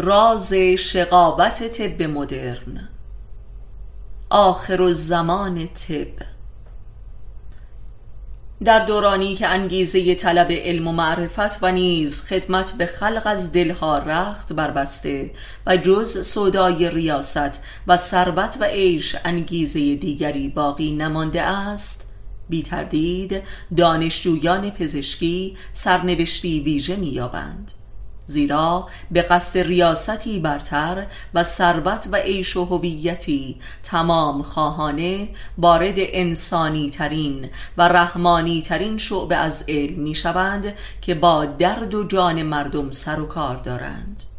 راز شقاوت طب مدرن. آخر الزمان طب. در دورانی که انگیزه طلب علم و معرفت و نیز خدمت به خلق از دلها رخت بربسته و جز سودای ریاست و ثروت و عیش انگیزه دیگری باقی نمانده است بی تردید دانشجویان پزشکی سرنوشتی ویژه مییابند. زیرا به قصد ریاستی برتر و ثروت و عیش و هویتی تمام خواهانه وارد انسانی ترین و رحمانی ترین شعبه از علم می شوند که با درد و جان مردم سر و کار دارند.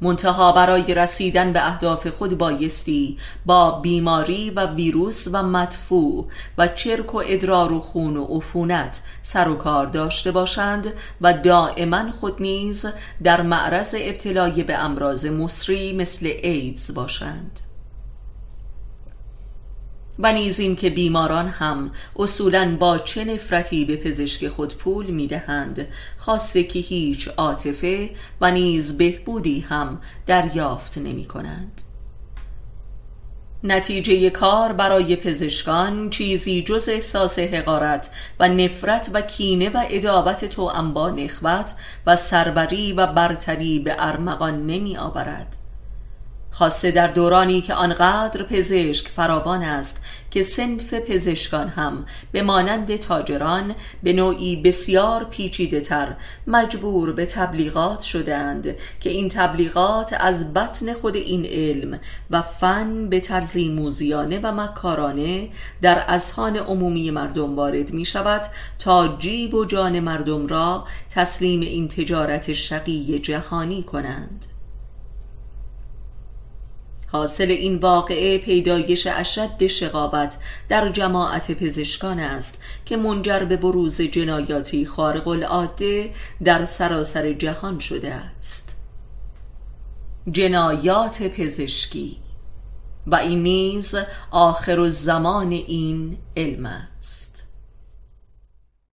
منتها برای رسیدن به اهداف خود بایستی با بیماری و ویروس و مدفوع و چرک و ادرار و خون و عفونت سر و کار داشته باشند و دائما خود نیز در معرض ابتلای به امراض مصری مثل ایدز باشند. و نیز این که بیماران هم اصولا با چه نفرتی به پزشک خود پول می‌دهند خاصه که هیچ عاطفه و نیز بهبودی هم دریافت نمی کنند نتیجه کار برای پزشکان چیزی جز احساس حقارت و نفرت و کینه و ادابت تو با نخوت و سربری و برتری به ارمغان نمی آورد خاصه در دورانی که آنقدر پزشک فراوان است که سنف پزشکان هم به مانند تاجران به نوعی بسیار پیچیده تر مجبور به تبلیغات شدند که این تبلیغات از بطن خود این علم و فن به طرزی موزیانه و مکارانه در اذهان عمومی مردم وارد می شود تا جیب و جان مردم را تسلیم این تجارت شقی جهانی کنند. حاصل این واقعه پیدایش اشد شقابت در جماعت پزشکان است که منجر به بروز جنایاتی خارق العاده در سراسر جهان شده است. جنایات پزشکی. و این نیز آخر الزمان این علم است.